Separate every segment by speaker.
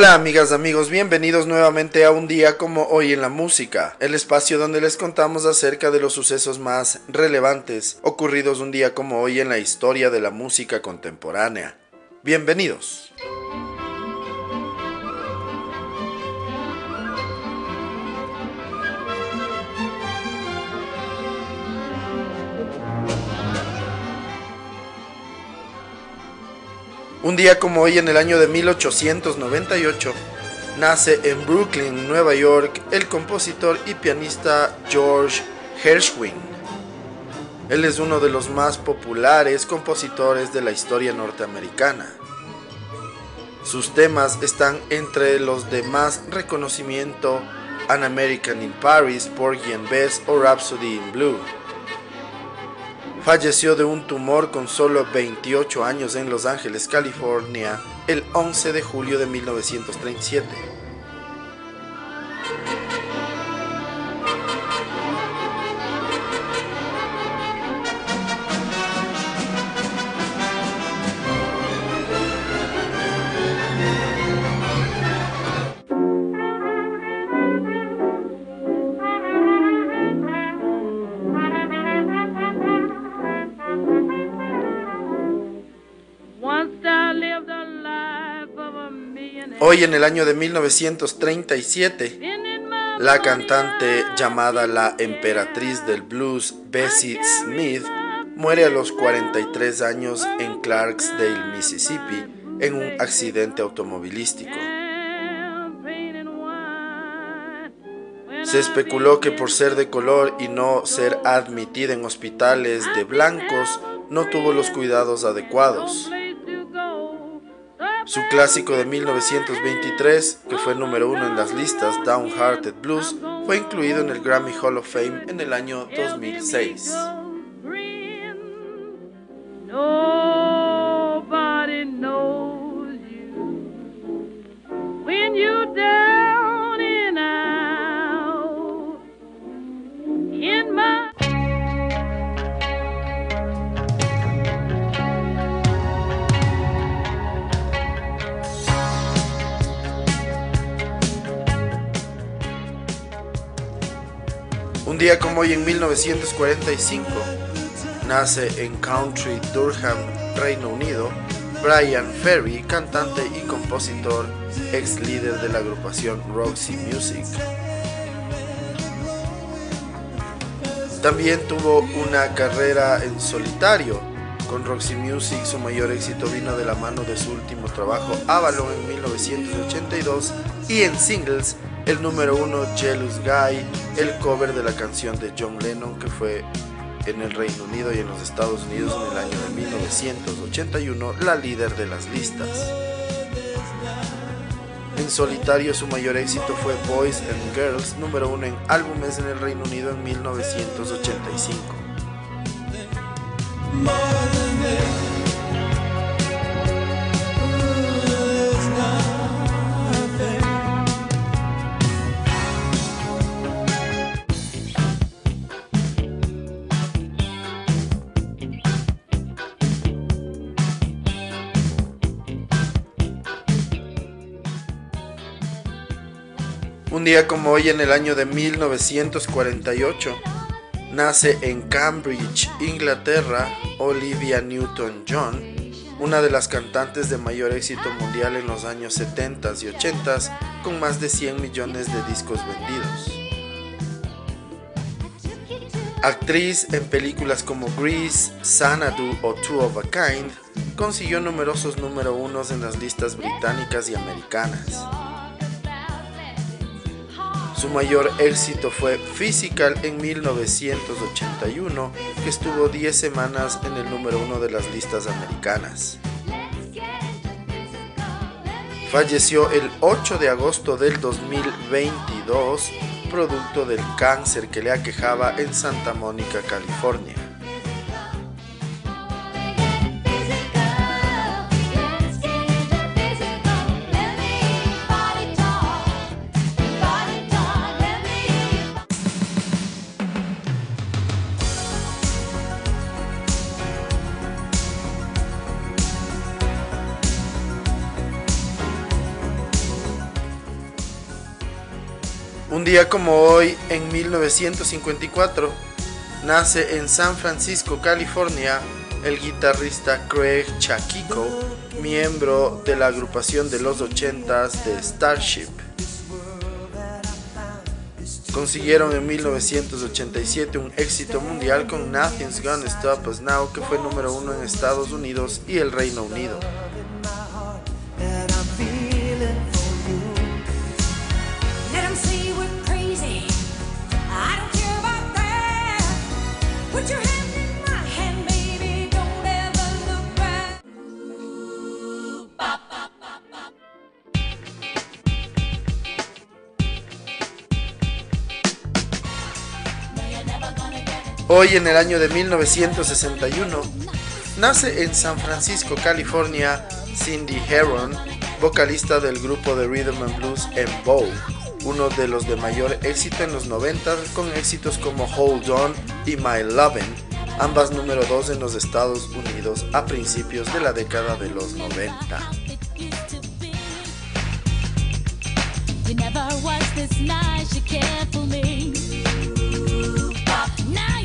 Speaker 1: Hola amigas, amigos, bienvenidos nuevamente a un día como hoy en la música, el espacio donde les contamos acerca de los sucesos más relevantes ocurridos un día como hoy en la historia de la música contemporánea. Bienvenidos. Un día como hoy en el año de 1898, nace en Brooklyn, Nueva York, el compositor y pianista George Gershwin. Él es uno de los más populares compositores de la historia norteamericana. Sus temas están entre los de más reconocimiento An American in Paris, Porgy and Bess o Rhapsody in Blue. Falleció de un tumor con solo 28 años en Los Ángeles, California, el 11 de julio de 1937. Hoy en el año de 1937, la cantante llamada la emperatriz del blues Bessie Smith muere a los 43 años en Clarksdale, Mississippi, en un accidente automovilístico. Se especuló que por ser de color y no ser admitida en hospitales de blancos, no tuvo los cuidados adecuados. Su clásico de 1923, que fue número uno en las listas Downhearted Blues, fue incluido en el Grammy Hall of Fame en el año 2006. Hoy en 1945 nace en Country Durham, Reino Unido, Brian Ferry, cantante y compositor, ex líder de la agrupación Roxy Music. También tuvo una carrera en solitario. Con Roxy Music su mayor éxito vino de la mano de su último trabajo Avalon en 1982 y en singles el número uno Jealous Guy, el cover de la canción de John Lennon que fue en el Reino Unido y en los Estados Unidos en el año de 1981 la líder de las listas. En solitario su mayor éxito fue Boys and Girls, número uno en álbumes en el Reino Unido en 1985. Día como hoy en el año de 1948, nace en Cambridge, Inglaterra, Olivia Newton-John, una de las cantantes de mayor éxito mundial en los años 70 y 80 con más de 100 millones de discos vendidos. Actriz en películas como Grease, Xanadu o Two of a Kind, consiguió numerosos número unos en las listas británicas y americanas. Su mayor éxito fue Physical en 1981, que estuvo 10 semanas en el número uno de las listas americanas. Falleció el 8 de agosto del 2022, producto del cáncer que le aquejaba en Santa Mónica, California. Día como hoy, en 1954, nace en San Francisco, California, el guitarrista Craig Chaquico, miembro de la agrupación de los 80s de Starship. Consiguieron en 1987 un éxito mundial con Nothing's Gonna Stop Us Now, que fue número uno en Estados Unidos y el Reino Unido. Hoy en el año de 1961 nace en San Francisco, California, Cindy Heron, vocalista del grupo de Rhythm and Blues En Bow, uno de los de mayor éxito en los 90 con éxitos como Hold On y My Lovin', ambas número 2 en los Estados Unidos a principios de la década de los 90.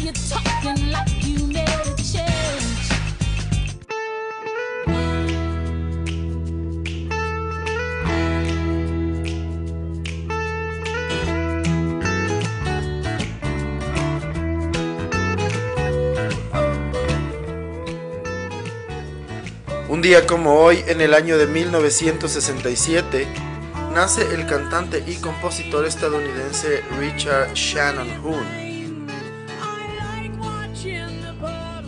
Speaker 1: Un día como hoy, en el año de 1967, nace el cantante y compositor estadounidense Richard Shannon Hoon.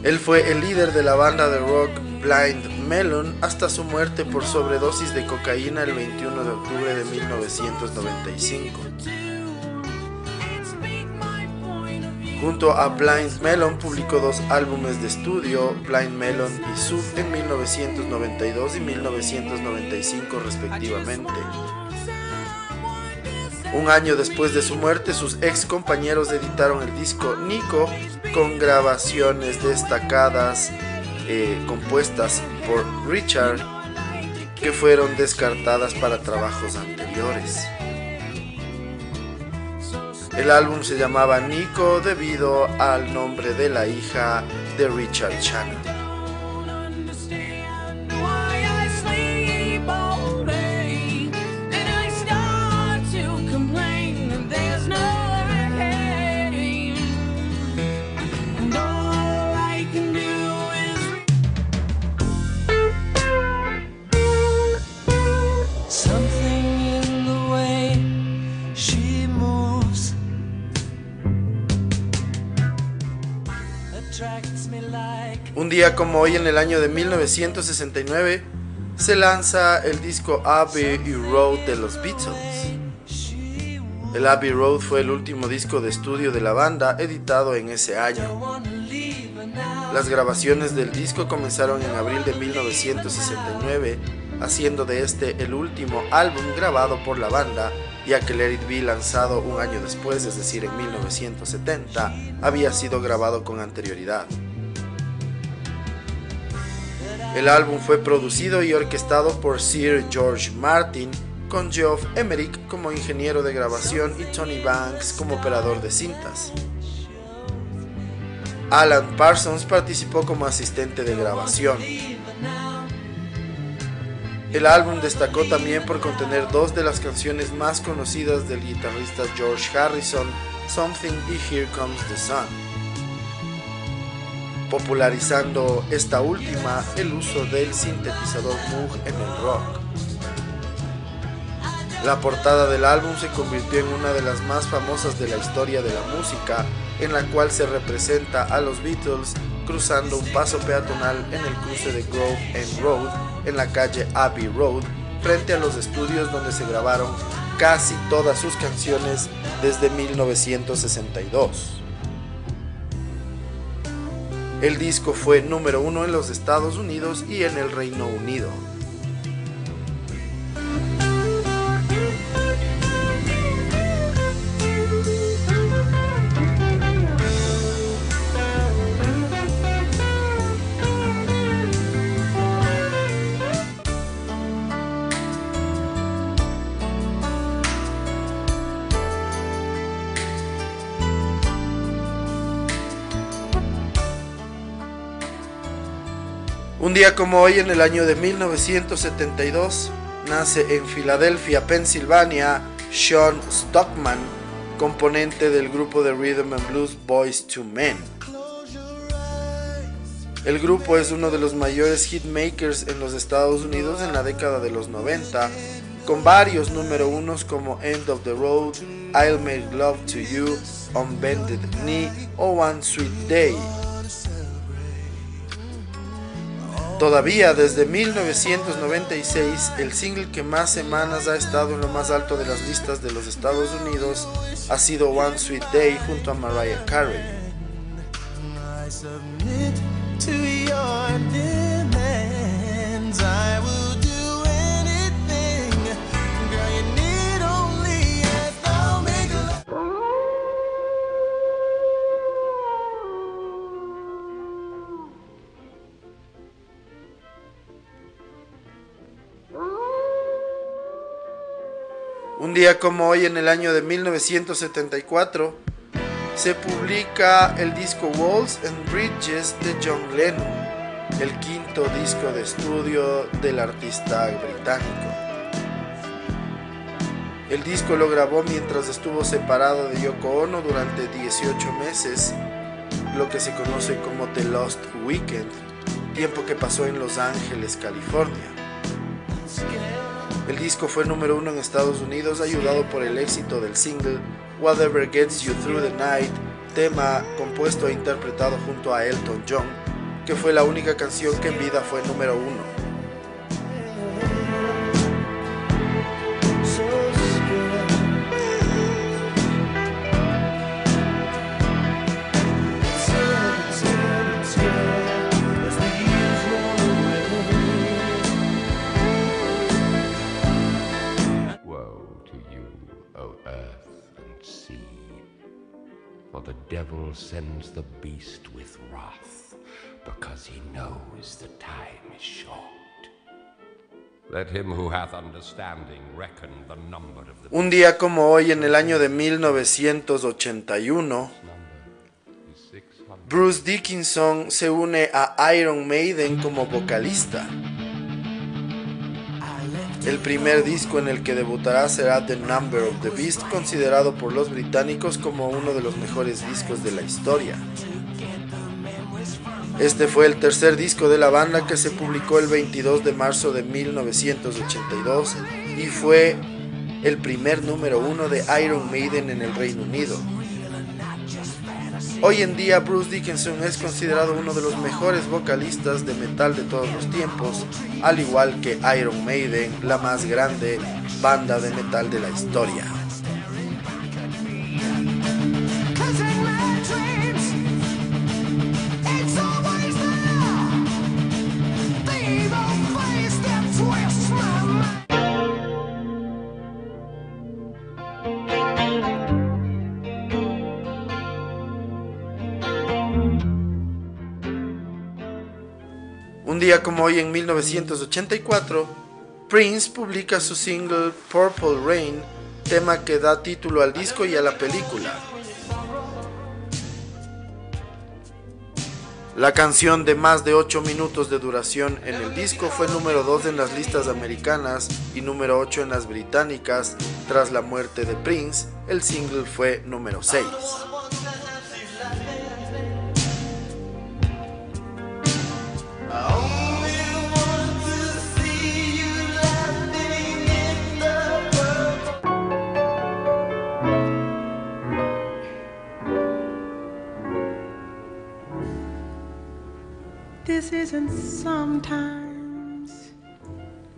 Speaker 1: Él fue el líder de la banda de rock Blind Melon hasta su muerte por sobredosis de cocaína el 21 de octubre de 1995. Junto a Blind Melon publicó dos álbumes de estudio, Blind Melon y Sub en 1992 y 1995 respectivamente. Un año después de su muerte, sus ex compañeros editaron el disco Nico con grabaciones destacadas eh, compuestas por Richard que fueron descartadas para trabajos anteriores. El álbum se llamaba Nico debido al nombre de la hija de Richard Shannon. Como hoy en el año de 1969 se lanza el disco Abbey Road de los Beatles. El Abbey Road fue el último disco de estudio de la banda editado en ese año. Las grabaciones del disco comenzaron en abril de 1969, haciendo de este el último álbum grabado por la banda, ya que Let It Be lanzado un año después, es decir, en 1970, había sido grabado con anterioridad. El álbum fue producido y orquestado por Sir George Martin, con Geoff Emerick como ingeniero de grabación y Tony Banks como operador de cintas. Alan Parsons participó como asistente de grabación. El álbum destacó también por contener dos de las canciones más conocidas del guitarrista George Harrison, Something y Here Comes the Sun popularizando esta última el uso del sintetizador Moog en el rock. La portada del álbum se convirtió en una de las más famosas de la historia de la música, en la cual se representa a los Beatles cruzando un paso peatonal en el cruce de Grove End Road en la calle Abbey Road, frente a los estudios donde se grabaron casi todas sus canciones desde 1962. El disco fue número uno en los Estados Unidos y en el Reino Unido. Día como hoy, en el año de 1972, nace en Filadelfia, Pensilvania, Sean Stockman, componente del grupo de rhythm and blues Boys to Men. El grupo es uno de los mayores hitmakers en los Estados Unidos en la década de los 90, con varios número unos como End of the Road, I'll Make Love to You, On Bended Knee o One Sweet Day. Todavía desde 1996, el single que más semanas ha estado en lo más alto de las listas de los Estados Unidos ha sido One Sweet Day junto a Mariah Carey. Un día como hoy, en el año de 1974, se publica el disco Walls and Bridges de John Lennon, el quinto disco de estudio del artista británico. El disco lo grabó mientras estuvo separado de Yoko Ono durante 18 meses, lo que se conoce como The Lost Weekend, tiempo que pasó en Los Ángeles, California. El disco fue número uno en Estados Unidos, ayudado por el éxito del single Whatever Gets You Through the Night, tema compuesto e interpretado junto a Elton John, que fue la única canción que en vida fue número uno.
Speaker 2: Sends the beast with wrath, because he knows the time is short. Let him who hath understanding reckon the number of the
Speaker 1: Un día como hoy en el año de 1981, Bruce Dickinson se une a Iron Maiden como vocalista. El primer disco en el que debutará será The Number of the Beast, considerado por los británicos como uno de los mejores discos de la historia. Este fue el tercer disco de la banda que se publicó el 22 de marzo de 1982 y fue el primer número uno de Iron Maiden en el Reino Unido. Hoy en día Bruce Dickinson es considerado uno de los mejores vocalistas de metal de todos los tiempos, al igual que Iron Maiden, la más grande banda de metal de la historia. Día como hoy en 1984, Prince publica su single Purple Rain, tema que da título al disco y a la película. La canción de más de 8 minutos de duración en el disco fue número 2 en las listas americanas y número 8 en las británicas. Tras la muerte de Prince, el single fue número 6.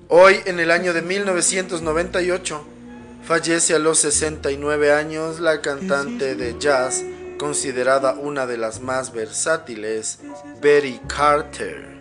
Speaker 1: Hoy, en el año de 1998, fallece a los 69 años la cantante de jazz considerada una de las más versátiles, Betty Carter.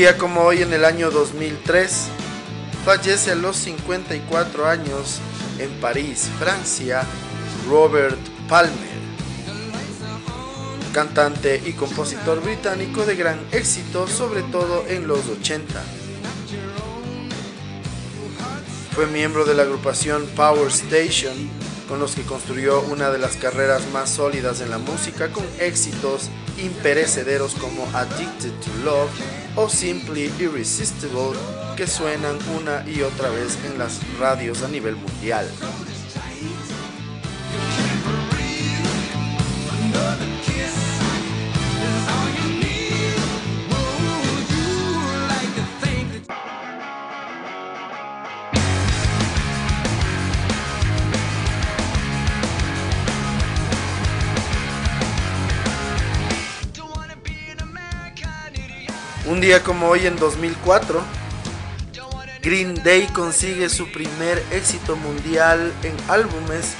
Speaker 1: Día como hoy en el año 2003 fallece a los 54 años en París, Francia, Robert Palmer, cantante y compositor británico de gran éxito, sobre todo en los 80. Fue miembro de la agrupación Power Station, con los que construyó una de las carreras más sólidas en la música con éxitos imperecederos como Addicted to Love o Simply Irresistible que suenan una y otra vez en las radios a nivel mundial. Como hoy en 2004, Green Day consigue su primer éxito mundial en álbumes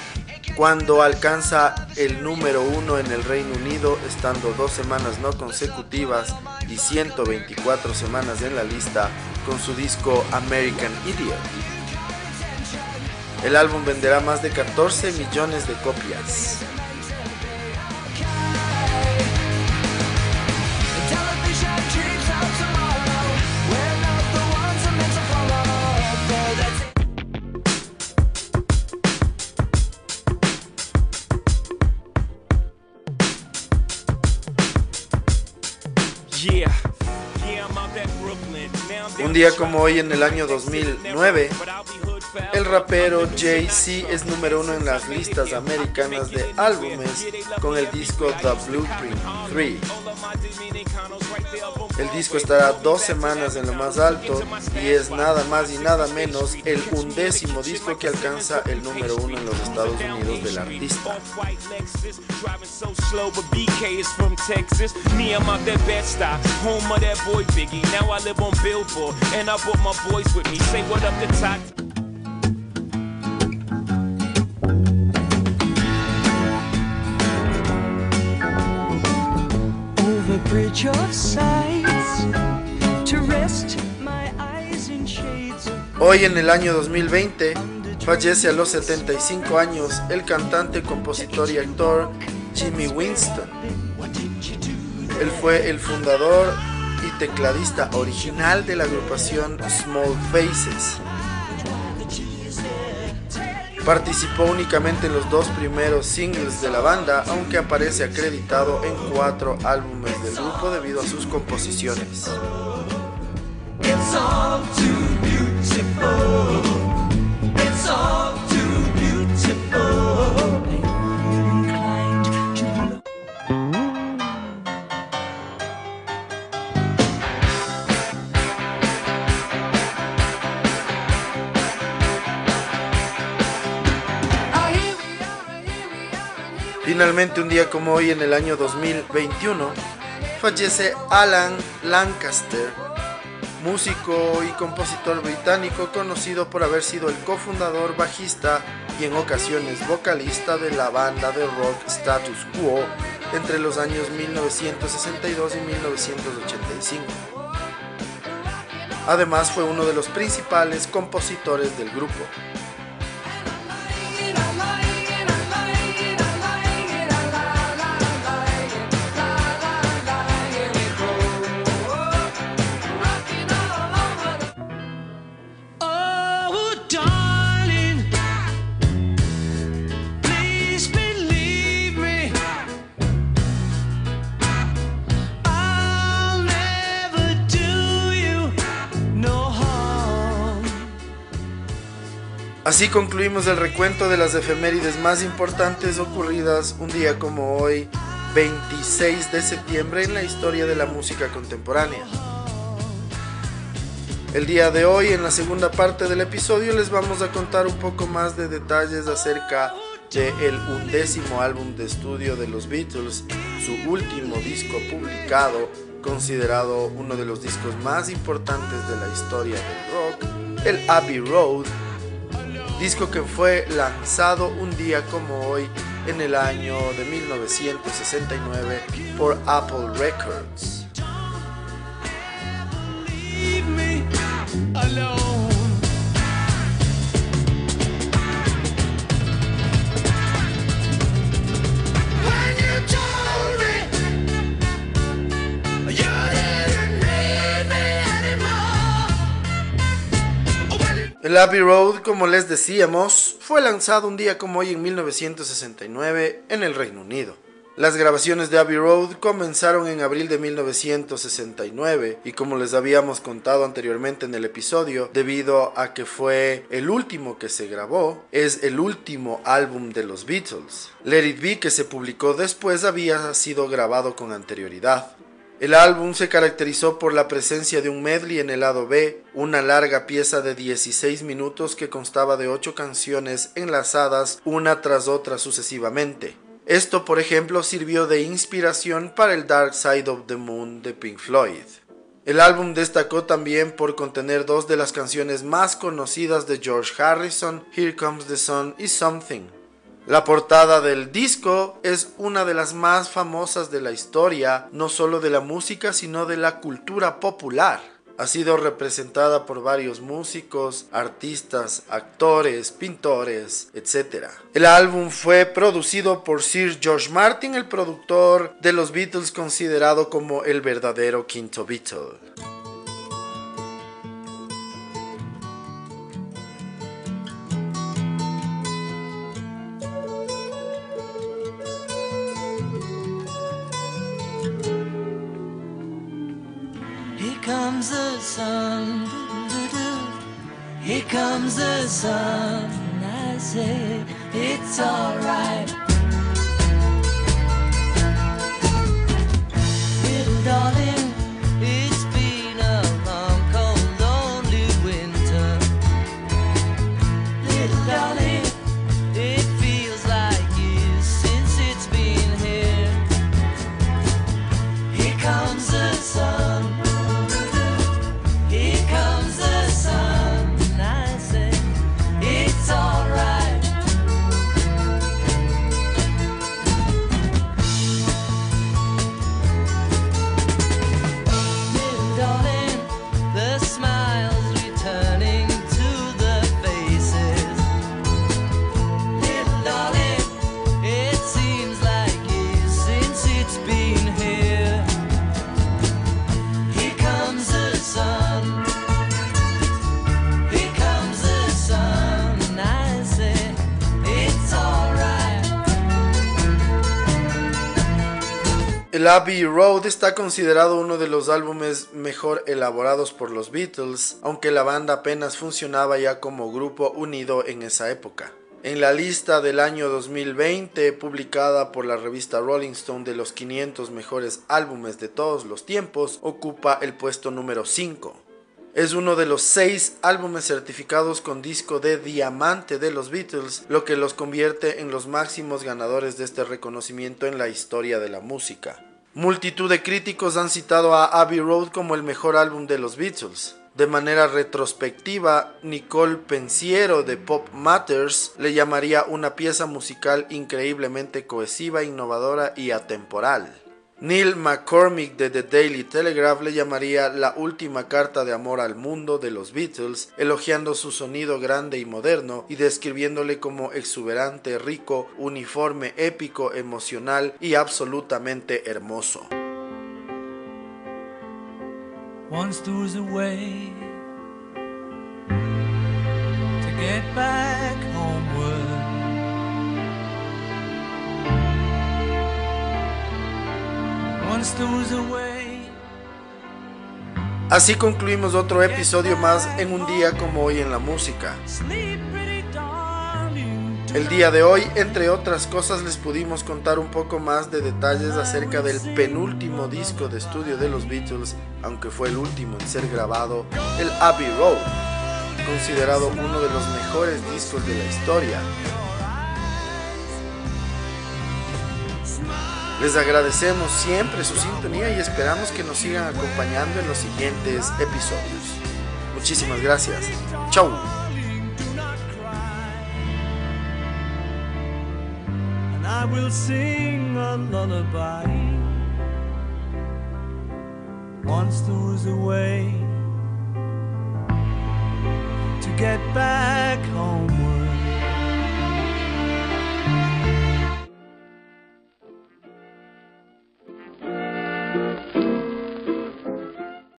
Speaker 1: cuando alcanza el número uno en el Reino Unido, estando dos semanas no consecutivas y 124 semanas en la lista con su disco American Idiot. El álbum venderá más de 14 millones de copias. Un día como hoy en el año 2009, el rapero Jay-Z es número uno en las listas americanas de álbumes con el disco The Blueprint 3. El disco estará dos semanas en lo más alto y es nada más y nada menos el undécimo disco que alcanza el número uno en los Estados Unidos del artista. Hoy en el año 2020 fallece a los 75 años el cantante, compositor y actor Jimmy Winston. Él fue el fundador y tecladista original de la agrupación Small Faces. Participó únicamente en los dos primeros singles de la banda, aunque aparece acreditado en cuatro álbumes del grupo debido a sus composiciones. Finalmente, un día como hoy, en el año 2021, fallece Alan Lancaster, músico y compositor británico conocido por haber sido el cofundador, bajista y en ocasiones vocalista de la banda de rock Status Quo entre los años 1962 y 1985. Además fue uno de los principales compositores del grupo. Así concluimos el recuento de las efemérides más importantes ocurridas un día como hoy, 26 de septiembre, en la historia de la música contemporánea. El día de hoy, en la segunda parte del episodio, les vamos a contar un poco más de detalles acerca del el undécimo álbum de estudio de los Beatles, su último disco publicado, considerado uno de los discos más importantes de la historia del rock, el Abbey Road, disco que fue lanzado un día como hoy en el año de 1969 por Apple Records. Abbey Road, como les decíamos, fue lanzado un día como hoy en 1969 en el Reino Unido. Las grabaciones de Abbey Road comenzaron en abril de 1969 y como les habíamos contado anteriormente en el episodio, debido a que fue el último que se grabó, es el último álbum de los Beatles. Let It Be que se publicó después había sido grabado con anterioridad. El álbum se caracterizó por la presencia de un medley en el lado B, una larga pieza de 16 minutos que constaba de 8 canciones enlazadas una tras otra sucesivamente. Esto, por ejemplo, sirvió de inspiración para el Dark Side of the Moon de Pink Floyd. El álbum destacó también por contener dos de las canciones más conocidas de George Harrison, Here Comes the Sun y Something. La portada del disco es una de las más famosas de la historia, no solo de la música, sino de la cultura popular ha sido representada por varios músicos, artistas, actores, pintores, etc. El álbum fue producido por Sir George Martin, el productor de los Beatles considerado como el verdadero quinto Beatle.
Speaker 3: Comes the sun. I say it's alright.
Speaker 1: El Abbey Road está considerado uno de los álbumes mejor elaborados por los Beatles, aunque la banda apenas funcionaba ya como grupo unido en esa época. En la lista del año 2020, publicada por la revista Rolling Stone de los 500 mejores álbumes de todos los tiempos, ocupa el puesto número 5. Es uno de los seis álbumes certificados con disco de diamante de los Beatles, lo que los convierte en los máximos ganadores de este reconocimiento en la historia de la música. Multitud de críticos han citado a Abbey Road como el mejor álbum de los Beatles. De manera retrospectiva, Nicole Pensiero de Pop Matters le llamaría una pieza musical increíblemente cohesiva, innovadora y atemporal. Neil McCormick de The Daily Telegraph le llamaría la última carta de amor al mundo de los Beatles, elogiando su sonido grande y moderno y describiéndole como exuberante, rico, uniforme, épico, emocional y absolutamente hermoso. Así concluimos otro episodio más en un día como hoy en la música. El día de hoy, entre otras cosas, les pudimos contar un poco más de detalles acerca del penúltimo disco de estudio de los Beatles, aunque fue el último en ser grabado, el Abbey Road, considerado uno de los mejores discos de la historia. Les agradecemos siempre su sintonía y esperamos que nos sigan acompañando en los siguientes episodios. Muchísimas gracias. Chau. I will sing a lullaby. Once there was a way to get back home.